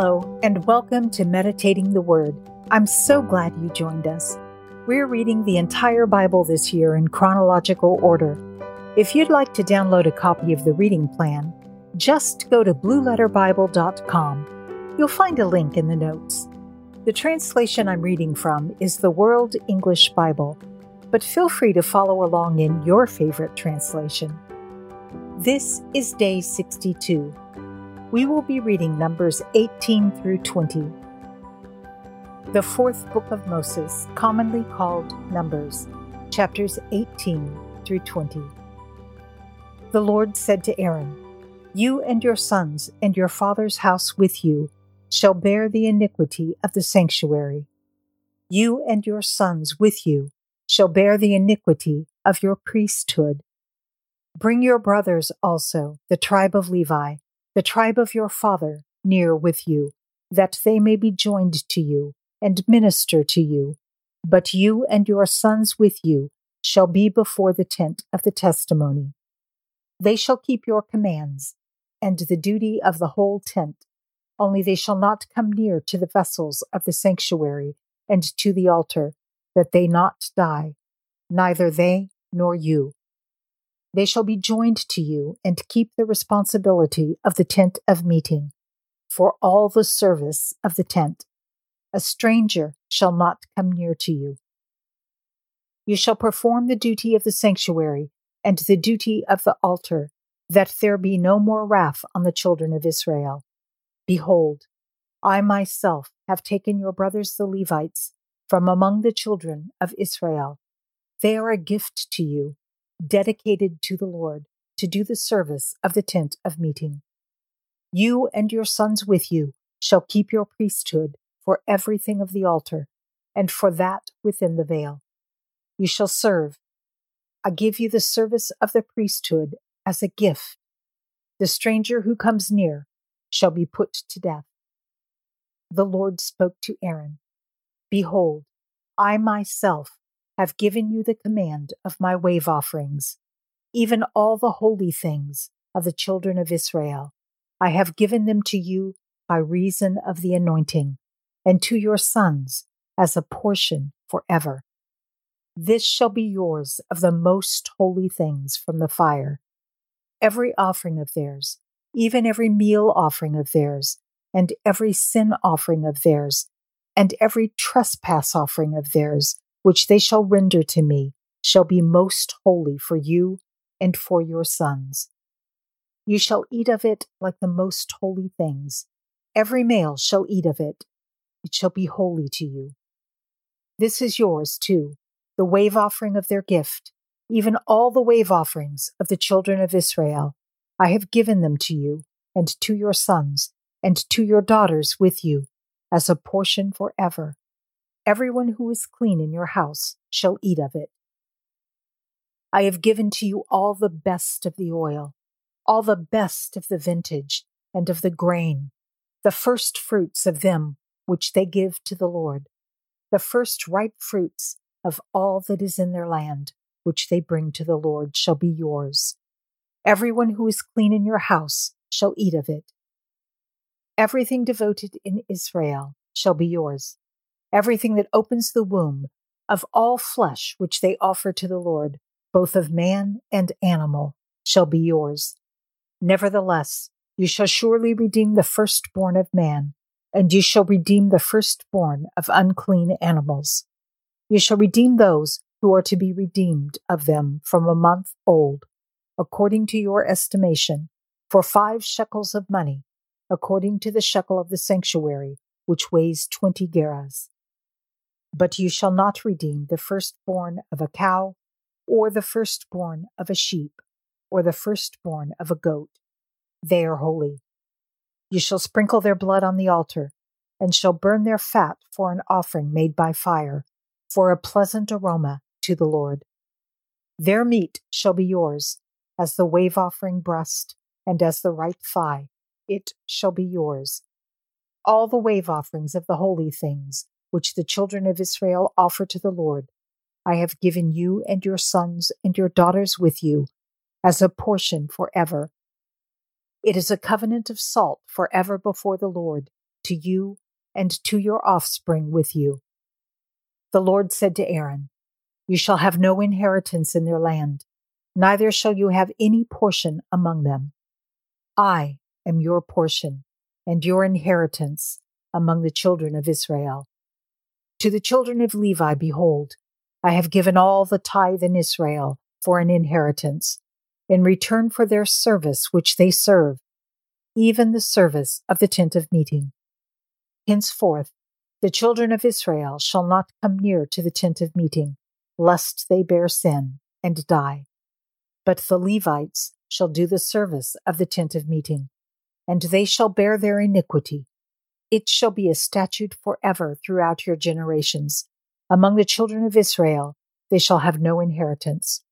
Hello, and welcome to Meditating the Word. I'm so glad you joined us. We're reading the entire Bible this year in chronological order. If you'd like to download a copy of the reading plan, just go to blueletterbible.com. You'll find a link in the notes. The translation I'm reading from is the World English Bible, but feel free to follow along in your favorite translation. This is day 62 we will be reading Numbers 18 through 20. The fourth book of Moses, commonly called Numbers, chapters 18 through 20. The Lord said to Aaron, You and your sons and your father's house with you shall bear the iniquity of the sanctuary. You and your sons with you shall bear the iniquity of your priesthood. Bring your brothers also, the tribe of Levi, the tribe of your father, near with you, that they may be joined to you and minister to you. But you and your sons with you shall be before the tent of the testimony. They shall keep your commands and the duty of the whole tent, only they shall not come near to the vessels of the sanctuary and to the altar, that they not die, neither they nor you. They shall be joined to you and keep the responsibility of the tent of meeting for all the service of the tent. A stranger shall not come near to you. You shall perform the duty of the sanctuary and the duty of the altar, that there be no more wrath on the children of Israel. Behold, I myself have taken your brothers the Levites from among the children of Israel. They are a gift to you dedicated to the Lord to do the service of the tent of meeting. You and your sons with you shall keep your priesthood for everything of the altar, and for that within the veil. You shall serve. I give you the service of the priesthood as a gift. The stranger who comes near shall be put to death. The Lord spoke to Aaron Behold, I myself have given you the command of my wave offerings, even all the holy things of the children of Israel. I have given them to you by reason of the anointing, and to your sons as a portion forever. This shall be yours of the most holy things from the fire. Every offering of theirs, even every meal offering of theirs, and every sin offering of theirs, and every trespass offering of theirs, which they shall render to me, shall be most holy for you and for your sons. You shall eat of it like the most holy things. Every male shall eat of it. It shall be holy to you. This is yours too, the wave offering of their gift, even all the wave offerings of the children of Israel. I have given them to you, and to your sons, and to your daughters with you, as a portion forever. Everyone who is clean in your house shall eat of it. I have given to you all the best of the oil, all the best of the vintage and of the grain, the first fruits of them which they give to the Lord, the first ripe fruits of all that is in their land, which they bring to the Lord, shall be yours. Everyone who is clean in your house shall eat of it. Everything devoted in Israel shall be yours everything that opens the womb of all flesh which they offer to the Lord, both of man and animal, shall be yours. Nevertheless, you shall surely redeem the firstborn of man, and you shall redeem the firstborn of unclean animals. You shall redeem those who are to be redeemed of them from a month old, according to your estimation, for five shekels of money, according to the shekel of the sanctuary, which weighs twenty gerahs. But you shall not redeem the firstborn of a cow, or the firstborn of a sheep, or the firstborn of a goat. They are holy. You shall sprinkle their blood on the altar, and shall burn their fat for an offering made by fire, for a pleasant aroma to the Lord. Their meat shall be yours, as the wave offering breast, and as the right thigh, it shall be yours. All the wave offerings of the holy things, which the children of Israel offer to the Lord, I have given you and your sons and your daughters with you as a portion forever. It is a covenant of salt forever before the Lord, to you and to your offspring with you. The Lord said to Aaron, You shall have no inheritance in their land, neither shall you have any portion among them. I am your portion and your inheritance among the children of Israel. To the children of Levi, behold, I have given all the tithe in Israel for an inheritance, in return for their service which they serve, even the service of the tent of meeting. Henceforth, the children of Israel shall not come near to the tent of meeting, lest they bear sin and die. But the Levites shall do the service of the tent of meeting, and they shall bear their iniquity. It shall be a statute forever throughout your generations. Among the children of Israel they shall have no inheritance.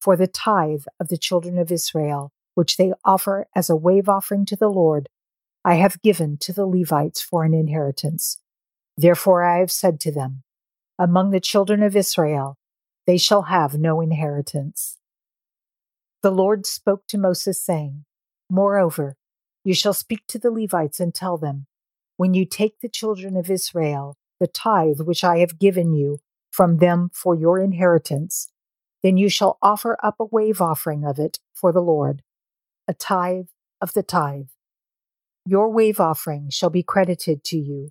For the tithe of the children of Israel, which they offer as a wave offering to the Lord, I have given to the Levites for an inheritance. Therefore I have said to them, Among the children of Israel they shall have no inheritance. The Lord spoke to Moses, saying, Moreover, you shall speak to the Levites and tell them, When you take the children of Israel, the tithe which I have given you from them for your inheritance, then you shall offer up a wave offering of it for the Lord, a tithe of the tithe. Your wave offering shall be credited to you,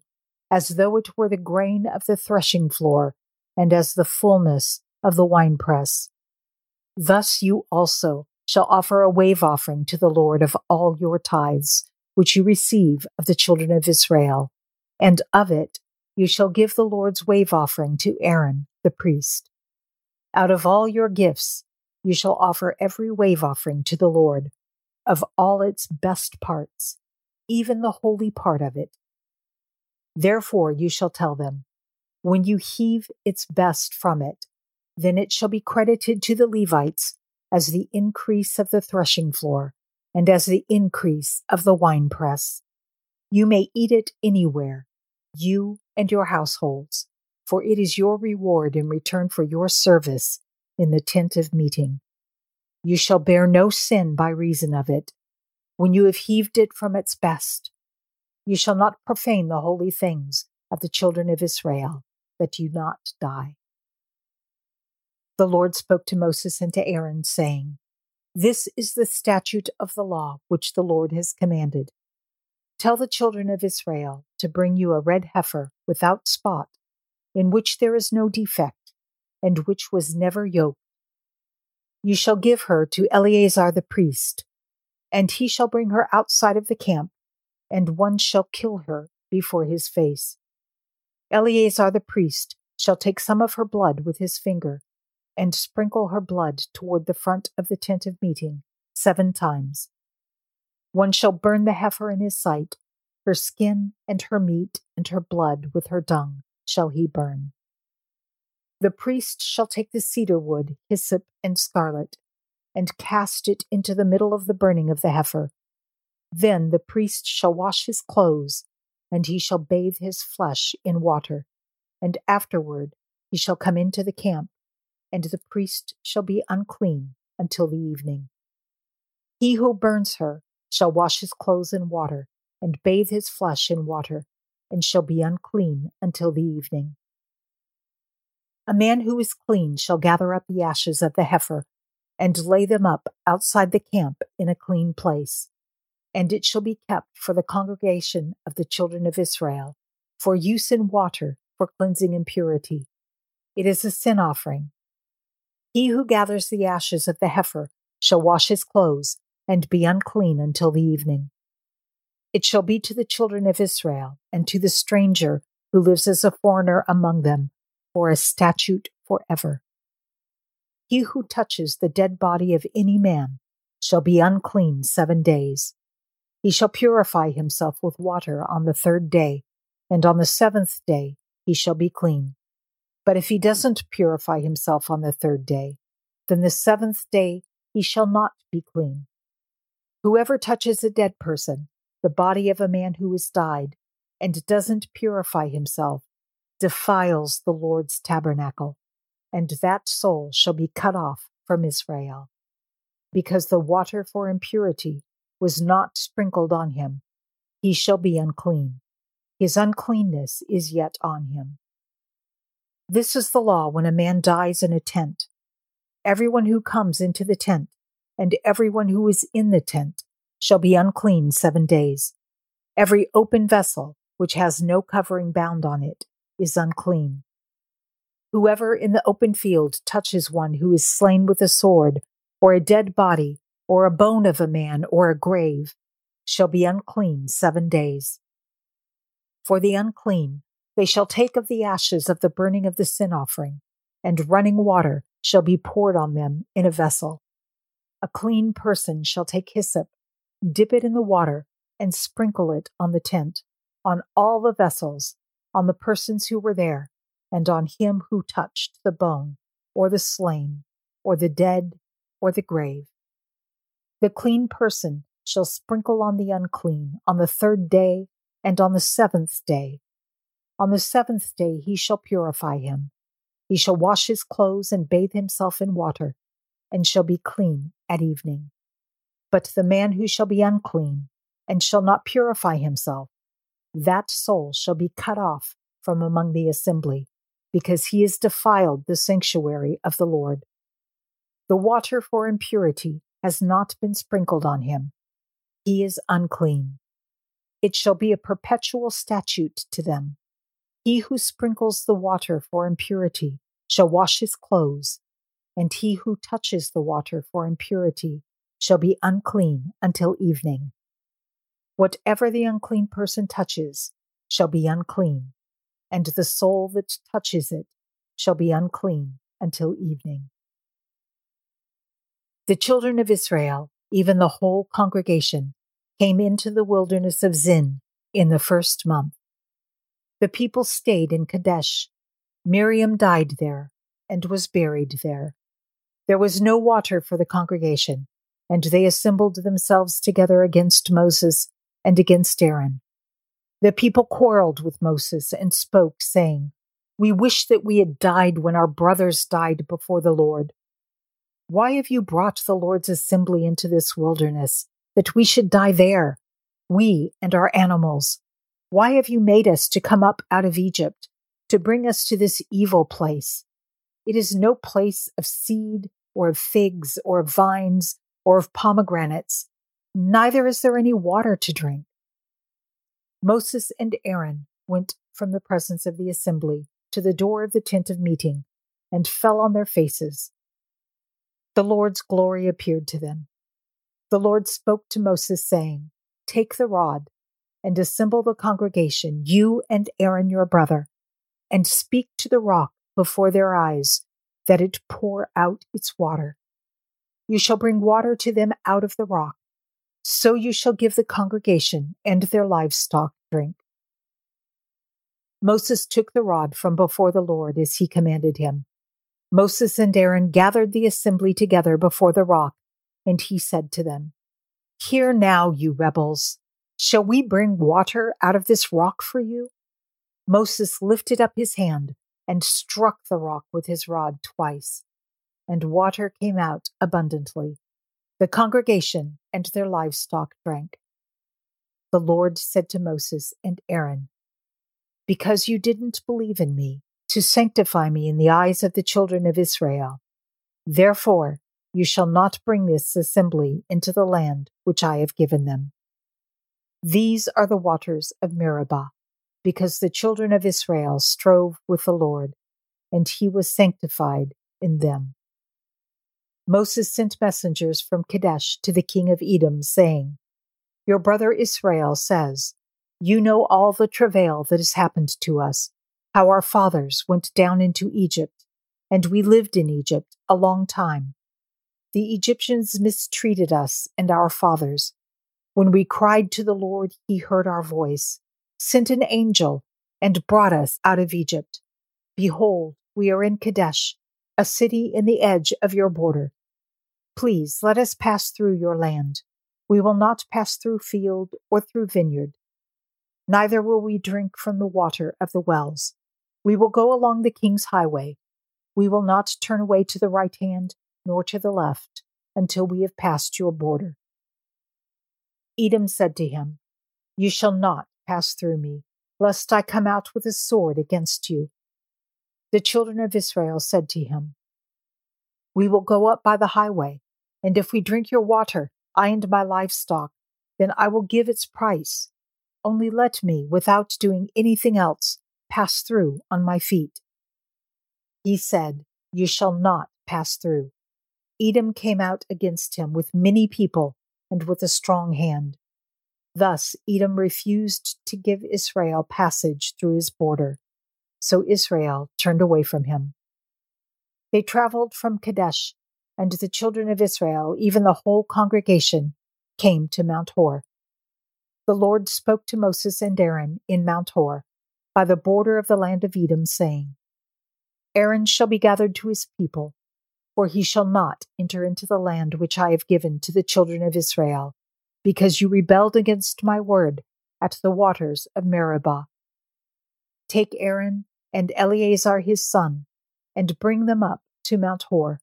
as though it were the grain of the threshing floor, and as the fullness of the winepress. Thus you also shall offer a wave offering to the Lord of all your tithes, which you receive of the children of Israel, and of it you shall give the Lord's wave offering to Aaron the priest. Out of all your gifts you shall offer every wave offering to the Lord, of all its best parts, even the holy part of it. Therefore you shall tell them, When you heave its best from it, then it shall be credited to the Levites as the increase of the threshing floor and as the increase of the winepress. You may eat it anywhere, you and your households, for it is your reward in return for your service in the tent of meeting. You shall bear no sin by reason of it, when you have heaved it from its best. You shall not profane the holy things of the children of Israel, that you not die the Lord spoke to Moses and to Aaron, saying, This is the statute of the law which the Lord has commanded. Tell the children of Israel to bring you a red heifer without spot, in which there is no defect, and which was never yoked. You shall give her to Eleazar the priest, and he shall bring her outside of the camp, and one shall kill her before his face. Eleazar the priest shall take some of her blood with his finger and sprinkle her blood toward the front of the tent of meeting seven times. One shall burn the heifer in his sight, her skin and her meat and her blood with her dung shall he burn. The priest shall take the cedar wood, hyssop, and scarlet, and cast it into the middle of the burning of the heifer. Then the priest shall wash his clothes, and he shall bathe his flesh in water, and afterward he shall come into the camp and the priest shall be unclean until the evening. He who burns her shall wash his clothes in water, and bathe his flesh in water, and shall be unclean until the evening. A man who is clean shall gather up the ashes of the heifer, and lay them up outside the camp in a clean place. And it shall be kept for the congregation of the children of Israel, for use in water for cleansing impurity. It is a sin offering, he who gathers the ashes of the heifer shall wash his clothes and be unclean until the evening. It shall be to the children of Israel and to the stranger who lives as a foreigner among them for a statute forever. He who touches the dead body of any man shall be unclean seven days. He shall purify himself with water on the third day, and on the seventh day he shall be clean. But if he doesn't purify himself on the third day, then the seventh day he shall not be clean. Whoever touches a dead person, the body of a man who has died, and doesn't purify himself, defiles the Lord's tabernacle, and that soul shall be cut off from Israel. Because the water for impurity was not sprinkled on him, he shall be unclean. his uncleanness is yet on him. This is the law when a man dies in a tent. Everyone who comes into the tent, and everyone who is in the tent, shall be unclean seven days. Every open vessel, which has no covering bound on it, is unclean. Whoever in the open field touches one who is slain with a sword, or a dead body, or a bone of a man, or a grave, shall be unclean seven days. For the unclean, they shall take of the ashes of the burning of the sin offering, and running water shall be poured on them in a vessel. A clean person shall take hyssop, dip it in the water, and sprinkle it on the tent, on all the vessels, on the persons who were there, and on him who touched the bone, or the slain, or the dead, or the grave. The clean person shall sprinkle on the unclean on the third day and on the seventh day. On the seventh day he shall purify him. He shall wash his clothes and bathe himself in water, and shall be clean at evening. But the man who shall be unclean, and shall not purify himself, that soul shall be cut off from among the assembly, because he has defiled the sanctuary of the Lord. The water for impurity has not been sprinkled on him. He is unclean. It shall be a perpetual statute to them. He who sprinkles the water for impurity shall wash his clothes, and he who touches the water for impurity shall be unclean until evening. Whatever the unclean person touches shall be unclean, and the soul that touches it shall be unclean until evening. The children of Israel, even the whole congregation, came into the wilderness of Zin in the first month. The people stayed in Kadesh. Miriam died there and was buried there. There was no water for the congregation, and they assembled themselves together against Moses and against Aaron. The people quarreled with Moses and spoke, saying, We wish that we had died when our brothers died before the Lord. Why have you brought the Lord's assembly into this wilderness, that we should die there, we and our animals? Why have you made us to come up out of Egypt, to bring us to this evil place? It is no place of seed, or of figs, or of vines, or of pomegranates, neither is there any water to drink. Moses and Aaron went from the presence of the assembly to the door of the tent of meeting and fell on their faces the Lord's glory appeared to them. The Lord spoke to Moses, saying, Take the rod and assemble the congregation, you and Aaron your brother, and speak to the rock before their eyes, that it pour out its water. You shall bring water to them out of the rock. So you shall give the congregation and their livestock drink. Moses took the rod from before the Lord as he commanded him. Moses and Aaron gathered the assembly together before the rock, and he said to them, Hear now, you rebels. Shall we bring water out of this rock for you? Moses lifted up his hand and struck the rock with his rod twice, and water came out abundantly. The congregation and their livestock drank. The Lord said to Moses and Aaron, Because you didn't believe in me, to sanctify me in the eyes of the children of Israel. Therefore, you shall not bring this assembly into the land which I have given them. These are the waters of Meribah, because the children of Israel strove with the Lord, and he was sanctified in them. Moses sent messengers from Kadesh to the king of Edom, saying, Your brother Israel says, You know all the travail that has happened to us how our fathers went down into Egypt, and we lived in Egypt a long time. The Egyptians mistreated us and our fathers. When we cried to the Lord, he heard our voice, sent an angel, and brought us out of Egypt. Behold, we are in Kadesh, a city in the edge of your border. Please let us pass through your land. We will not pass through field or through vineyard. Neither will we drink from the water of the wells. We will go along the king's highway. We will not turn away to the right hand nor to the left until we have passed your border. Edom said to him, You shall not pass through me, lest I come out with a sword against you. The children of Israel said to him, We will go up by the highway, and if we drink your water, I and my livestock, then I will give its price. Only let me, without doing anything else, pass through on my feet. He said, You shall not pass through. Edom came out against him with many people and with a strong hand. Thus Edom refused to give Israel passage through his border. So Israel turned away from him. They traveled from Kadesh, and the children of Israel, even the whole congregation, came to Mount Hor. The Lord spoke to Moses and Aaron in Mount Hor, by the border of the land of Edom, saying, Aaron shall be gathered to his people, for he shall not enter into the land which I have given to the children of Israel, because you rebelled against my word at the waters of Meribah. Take Aaron and Eleazar his son, and bring them up to Mount Hor,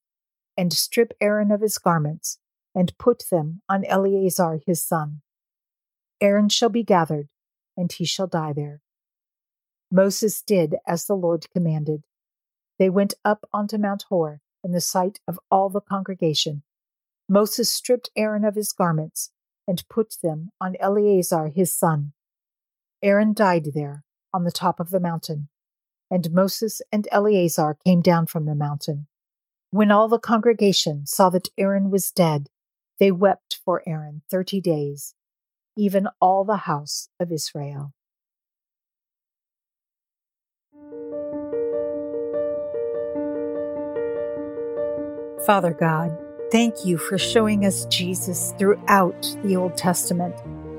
and strip Aaron of his garments, and put them on Eleazar his son. Aaron shall be gathered, and he shall die there. Moses did as the Lord commanded. They went up onto Mount Hor in the sight of all the congregation. Moses stripped Aaron of his garments and put them on Eleazar his son. Aaron died there on the top of the mountain, and Moses and Eleazar came down from the mountain. When all the congregation saw that Aaron was dead, they wept for Aaron thirty days, even all the house of Israel. Father God, thank you for showing us Jesus throughout the Old Testament.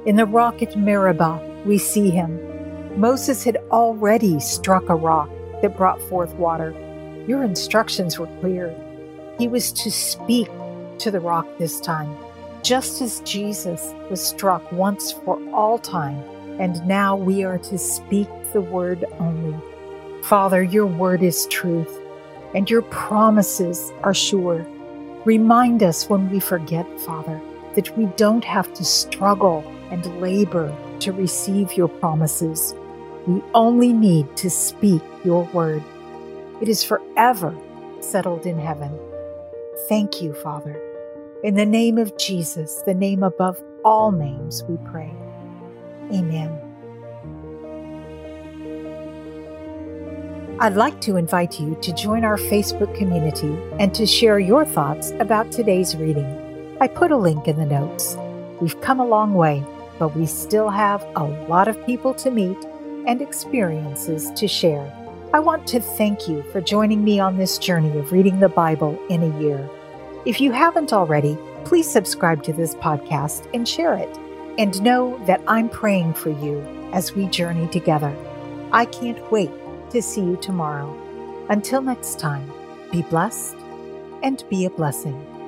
In the rock at Meribah, we see him. Moses had already struck a rock that brought forth water. Your instructions were clear. He was to speak to the rock this time, just as Jesus was struck once for all time, and now we are to speak the word only. Father, your word is truth and your promises are sure. Remind us when we forget, Father, that we don't have to struggle and labor to receive your promises. We only need to speak your word. It is forever settled in heaven. Thank you, Father. In the name of Jesus, the name above all names, we pray. Amen. I'd like to invite you to join our Facebook community and to share your thoughts about today's reading. I put a link in the notes. We've come a long way, but we still have a lot of people to meet and experiences to share. I want to thank you for joining me on this journey of reading the Bible in a year. If you haven't already, please subscribe to this podcast and share it. And know that I'm praying for you as we journey together. I can't wait to see you tomorrow. Until next time, be blessed and be a blessing.